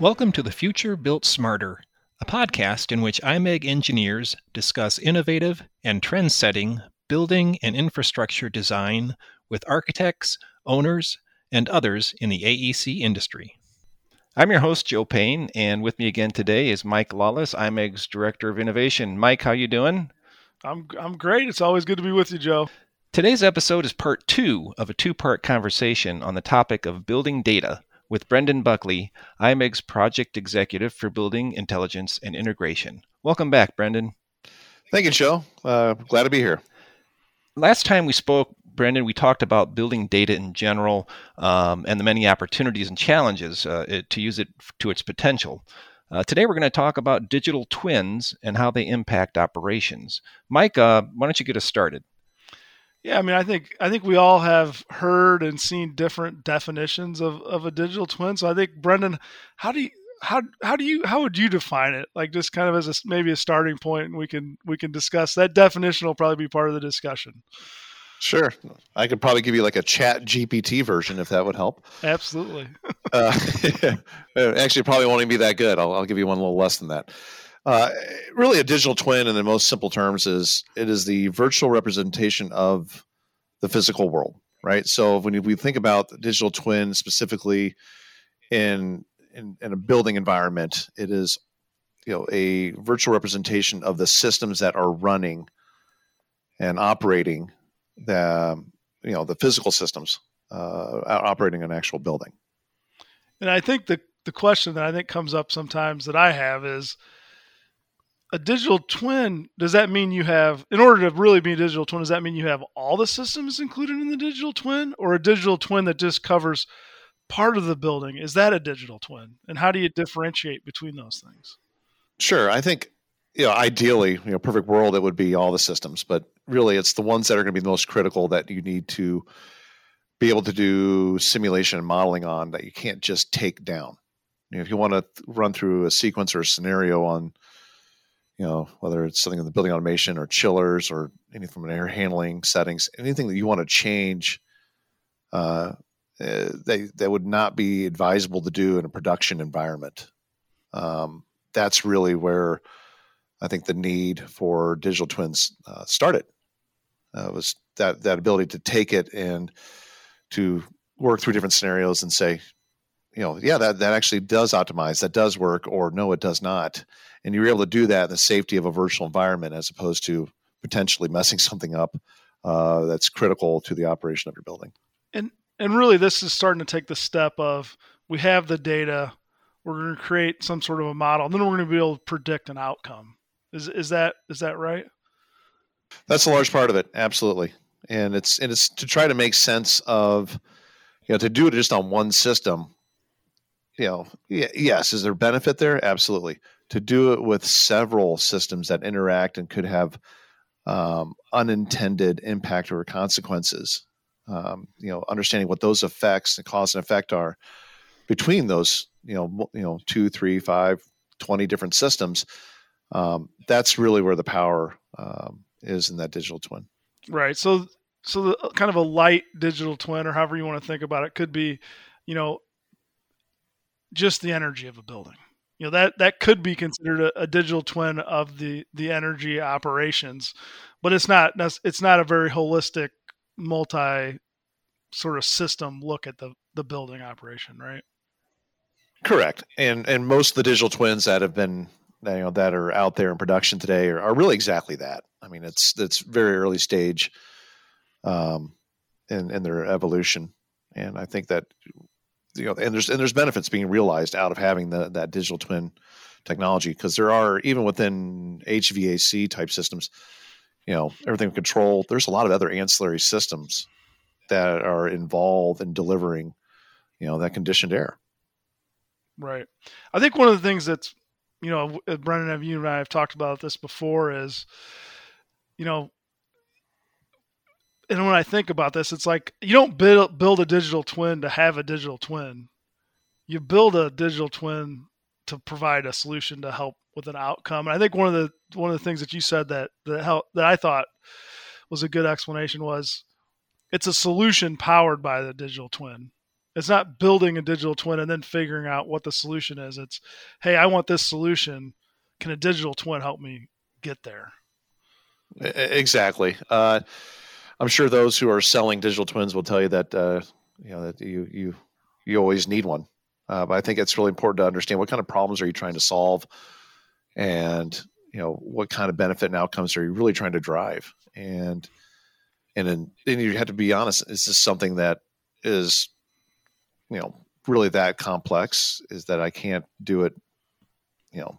Welcome to The Future Built Smarter, a podcast in which IMEG engineers discuss innovative and trend setting building and infrastructure design with architects, owners, and others in the AEC industry. I'm your host, Joe Payne, and with me again today is Mike Lawless, IMEG's Director of Innovation. Mike, how you doing? I'm I'm great. It's always good to be with you, Joe. Today's episode is part two of a two-part conversation on the topic of building data with Brendon Buckley, IMEG's Project Executive for Building Intelligence and Integration. Welcome back, Brendon. Thank you, Joe. Uh, glad to be here. Last time we spoke, Brendon, we talked about building data in general um, and the many opportunities and challenges uh, it, to use it to its potential. Uh, today, we're going to talk about digital twins and how they impact operations. Mike, uh, why don't you get us started? Yeah, I mean, I think I think we all have heard and seen different definitions of, of a digital twin. So I think, Brendon, how do you how how do you how would you define it? Like just kind of as a, maybe a starting point, and we can we can discuss that definition. Will probably be part of the discussion. Sure, I could probably give you like a Chat GPT version if that would help. Absolutely. uh, actually, probably won't even be that good. I'll, I'll give you one a little less than that. Uh, really, a digital twin, in the most simple terms, is it is the virtual representation of the physical world, right? So when we think about the digital twin specifically in, in in a building environment, it is you know a virtual representation of the systems that are running and operating the you know the physical systems uh, operating an actual building. And I think the the question that I think comes up sometimes that I have is a digital twin. Does that mean you have, in order to really be a digital twin, does that mean you have all the systems included in the digital twin, or a digital twin that just covers part of the building? Is that a digital twin? And how do you differentiate between those things? Sure, I think you know, ideally, you know, perfect world, it would be all the systems, but really, it's the ones that are going to be the most critical that you need to be able to do simulation and modeling on that you can't just take down. You know, if you want to run through a sequence or a scenario on, you know, whether it's something in the building automation or chillers or anything from an air handling settings, anything that you want to change, uh, eh, they they would not be advisable to do in a production environment. Um, that's really where I think the need for digital twins uh, started. Uh, was that that ability to take it and to work through different scenarios and say, you know, yeah, that that actually does optimize, that does work, or no, it does not, and you're able to do that in the safety of a virtual environment as opposed to potentially messing something up uh, that's critical to the operation of your building. And and really, this is starting to take the step of we have the data, we're going to create some sort of a model, and then we're going to be able to predict an outcome. Is is that is that right? That's a large part of it, absolutely. And it's and it's to try to make sense of, you know, to do it just on one system. You know, yes, is there benefit there? Absolutely. To do it with several systems that interact and could have um, unintended impact or consequences. Um, you know, understanding what those effects and cause and effect are between those, you know, you know, two, three, five, 20 different systems um, that's really where the power um, is in that digital twin. Right. So, so the kind of a light digital twin, or however you want to think about it, could be, you know, just the energy of a building. You know that that could be considered a, a digital twin of the the energy operations, but it's not. It's not a very holistic, multi sort of system look at the the building operation, right? Correct. And and most of the digital twins that have been you know that are out there in production today are, are really exactly that. I mean, it's it's very early stage, um, in in their evolution, and I think that you know, and there's and there's benefits being realized out of having the that digital twin technology because there are even within HVAC type systems, you know, everything control. There's a lot of other ancillary systems that are involved in delivering, you know, that conditioned air. Right. I think one of the things that's you know, Brendon, have you and I have talked about this before is, you know, and when I think about this, it's like you don't build build a digital twin to have a digital twin. You build a digital twin to provide a solution to help with an outcome. And I think one of the one of the things that you said that that help, that I thought was a good explanation was it's a solution powered by the digital twin. It's not building a digital twin and then figuring out what the solution is. It's, hey, I want this solution. Can a digital twin help me get there? Exactly. Uh, I'm sure those who are selling digital twins will tell you that uh, you know that you you you always need one. Uh, but I think it's really important to understand what kind of problems are you trying to solve, and you know what kind of benefit and outcomes are you really trying to drive, and and then, you have to be honest. Is this something that is you know really that complex? Is that I can't do it, you know,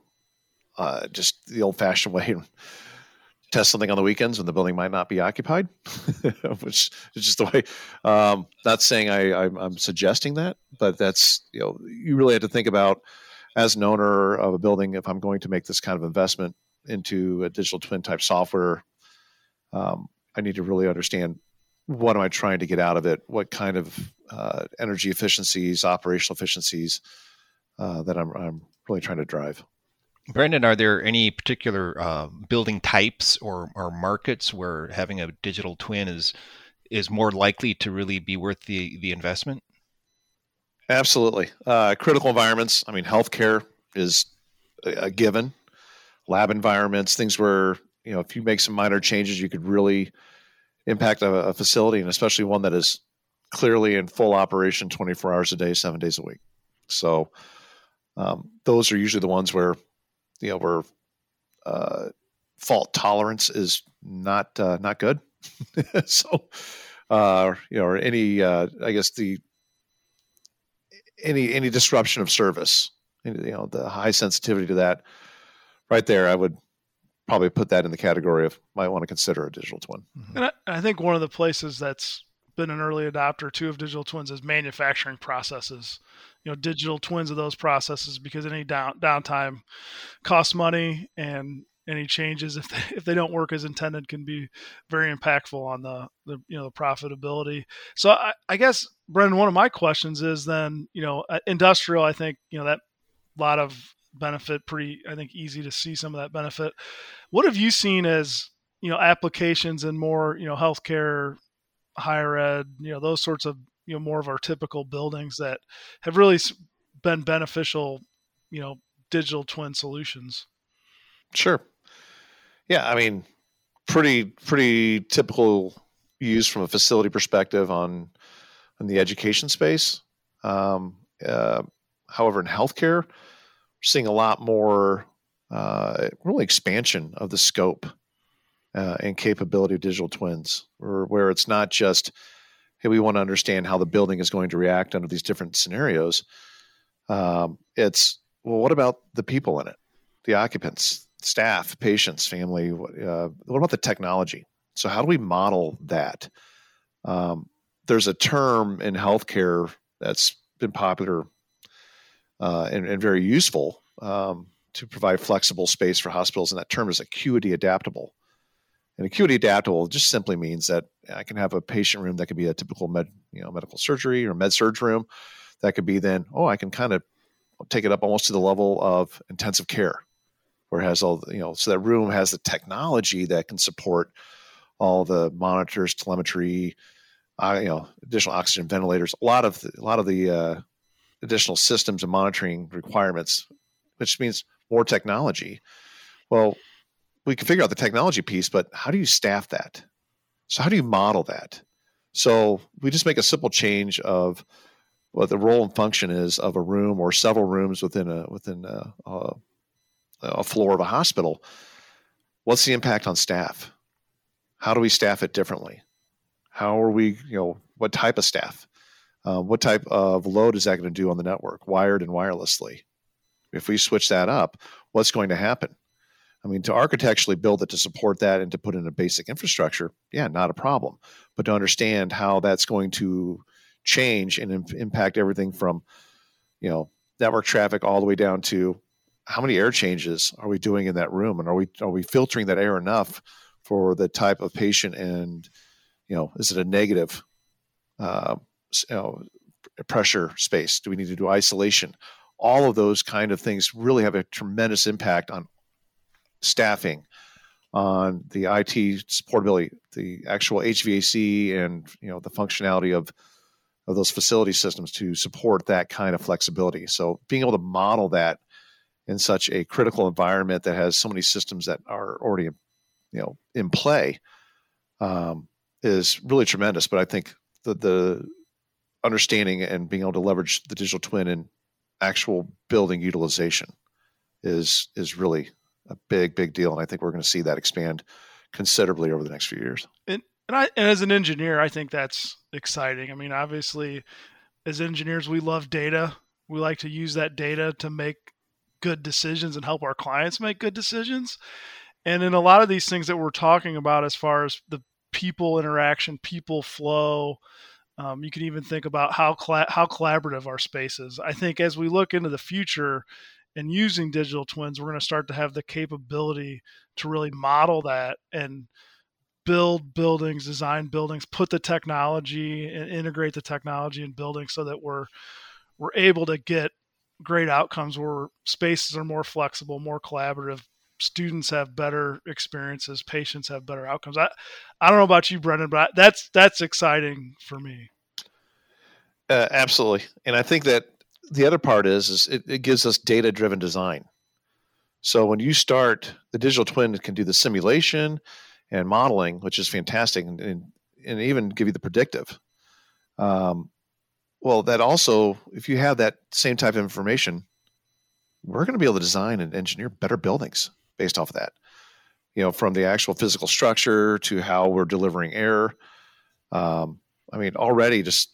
uh, just the old-fashioned way test something on the weekends when the building might not be occupied, which is just the way. Um, not saying I, I'm, I'm, suggesting that, but that's you know you really have to think about as an owner of a building if I'm going to make this kind of investment into a digital twin type software. Um, I need to really understand what am I trying to get out of it, what kind of uh, energy efficiencies, operational efficiencies uh, that I'm, I'm really trying to drive. Brandon, are there any particular uh, building types or, or markets where having a digital twin is is more likely to really be worth the, the investment? Absolutely. Uh, critical environments, I mean, healthcare is a, a given. Lab environments, things where, you know, if you make some minor changes, you could really impact a, a facility, and especially one that is clearly in full operation 24 hours a day, seven days a week. So, um, those are usually the ones where you know where uh, fault tolerance is not uh, not good. so uh, you know, or any uh, I guess the any any disruption of service, you know, the high sensitivity to that, right there, I would probably put that in the category of might want to consider a digital twin. Mm-hmm. And I, I think one of the places that's been an early adopter too of digital twins is manufacturing processes. You know digital twins of those processes because any down downtime costs money and any changes if they, if they don't work as intended can be very impactful on the, the you know the profitability. So I, I guess Brendon one of my questions is then you know uh, industrial i think you know that lot of benefit pretty i think easy to see some of that benefit. What have you seen as you know applications in more you know healthcare higher ed you know those sorts of you know more of our typical buildings that have really been beneficial you know digital twin solutions. Sure. Yeah i mean pretty pretty typical use from a facility perspective on in the education space. Um, uh, however in healthcare we're seeing a lot more uh, really expansion of the scope uh, and capability of digital twins where, where it's not just hey, we want to understand how the building is going to react under these different scenarios. Um, it's well, what about the people in it, the occupants, staff, patients, family? Uh, what about the technology? So, how do we model that? Um, there's a term in healthcare that's been popular uh, and, and, very useful um, to provide flexible space for hospitals, and that term is acuity adaptable. And acuity adaptable just simply means that I can have a patient room that could be a typical med, you know, medical surgery or med surg room. That could be then, oh, I can kind of take it up almost to the level of intensive care, where it has all, you know, so that room has the technology that can support all the monitors, telemetry, uh, you know, additional oxygen ventilators, a lot of the, a lot of the uh, additional systems and monitoring requirements, which means more technology. Well, we can figure out the technology piece, but how do you staff that? So how do you model that? So we just make a simple change of what the role and function is of a room or several rooms within a within a, a, a floor of a hospital. What's the impact on staff? How do we staff it differently? How are we, you know, what type of staff? Uh, what type of load is that going to do on the network, wired and wirelessly? If we switch that up, what's going to happen? I mean, to architecturally build it to support that and to put in a basic infrastructure, yeah, not a problem. But to understand how that's going to change and imp- impact everything from, you know, network traffic all the way down to how many air changes are we doing in that room, and are we are we filtering that air enough for the type of patient, and you know, is it a negative, uh, you know, pressure space? Do we need to do isolation? All of those kind of things really have a tremendous impact on staffing, on the IT supportability, the actual HVAC, and you know the functionality of of those facility systems to support that kind of flexibility. So being able to model that in such a critical environment that has so many systems that are already, you know, in play, um, is really tremendous. But I think the the understanding and being able to leverage the digital twin in actual building utilization is is really a big big deal, and I think we're going to see that expand considerably over the next few years. And and I and as an engineer, I think that's exciting. I mean, obviously, as engineers, we love data. We like to use that data to make good decisions and help our clients make good decisions. And in a lot of these things that we're talking about, as far as the people interaction, people flow, um, you can even think about how how collaborative our space is. I think as we look into the future and using digital twins, we're going to start to have the capability to really model that and build buildings, design buildings, put the technology and integrate the technology in buildings so that we're we're able to get great outcomes where spaces are more flexible, more collaborative. Students have better experiences, patients have better outcomes. I, I don't know about you, Brendon, but that's that's exciting for me. Uh, absolutely, and I think that the other part is is it, it gives us data driven design. So when you start, the digital twin can do the simulation and modeling, which is fantastic, and, and, and even give you the predictive. Um, well, that also, if you have that same type of information, we're going to be able to design and engineer better buildings based off of that. You know, from the actual physical structure to how we're delivering air. Um, I mean, already just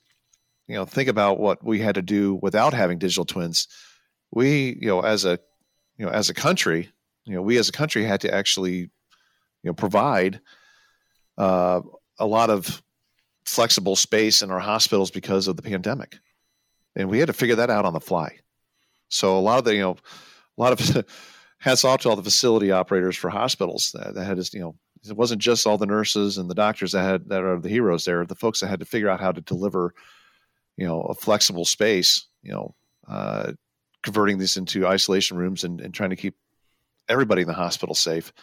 you know think about what we had to do without having digital twins. We, you know, as a you know as a country, you know, we as a country had to actually you know provide uh, a lot of flexible space in our hospitals because of the pandemic. And we had to figure that out on the fly. So a lot of the, you know, a lot of hats off to all the facility operators for hospitals that, that had to, you know, it wasn't just all the nurses and the doctors that had that are the heroes there, the folks that had to figure out how to deliver, you know, a flexible space, you know, uh, converting these into isolation rooms and, and trying to keep everybody in the hospital safe.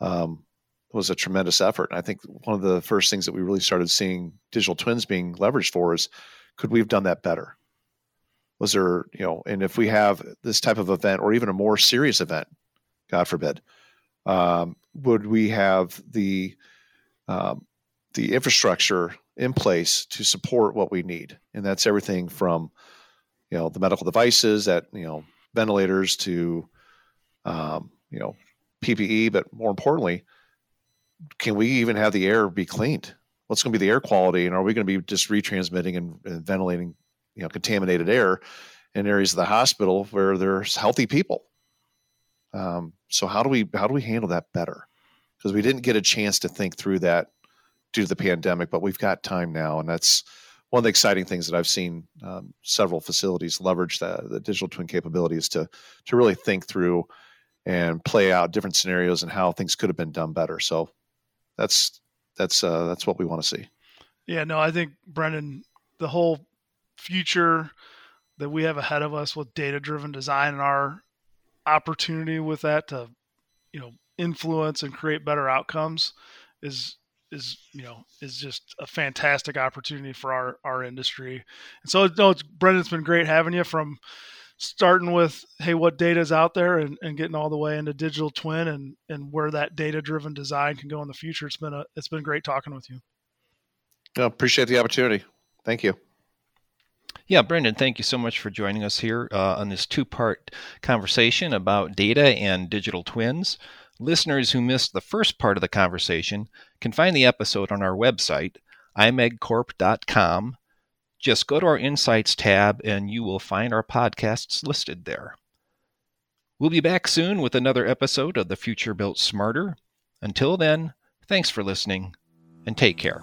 Um, was a tremendous effort. And I think one of the first things that we really started seeing digital twins being leveraged for is could we have done that better? Was there, you know, and if we have this type of event or even a more serious event, God forbid, um, would we have the um, the infrastructure in place to support what we need? And that's everything from, you know, the medical devices that you know ventilators to, um, you know, PPE, but more importantly, can we even have the air be cleaned? What's going to be the air quality, and are we going to be just retransmitting and, and ventilating, you know, contaminated air in areas of the hospital where there's healthy people? Um, so how do we how do we handle that better? Because we didn't get a chance to think through that due to the pandemic, but we've got time now, and that's one of the exciting things that I've seen um, several facilities leverage the, the digital twin capabilities to to really think through and play out different scenarios and how things could have been done better. So that's that's uh, that's what we want to see. Yeah, no, I think Brendon, the whole future that we have ahead of us with data driven design and our opportunity with that to you know influence and create better outcomes is is you know is just a fantastic opportunity for our our industry. And so no it's Brendon, it's been great having you from starting with hey what data is out there and, and getting all the way into digital twin and and where that data driven design can go in the future. It's been a it's been great talking with you. Yeah, appreciate the opportunity. Thank you. Yeah, Brendon, thank you so much for joining us here uh, on this two part conversation about data and digital twins. Listeners who missed the first part of the conversation can find the episode on our website, imegcorp.com just go to our Insights tab and you will find our podcasts listed there. We'll be back soon with another episode of The Future Built Smarter. Until then, thanks for listening and take care.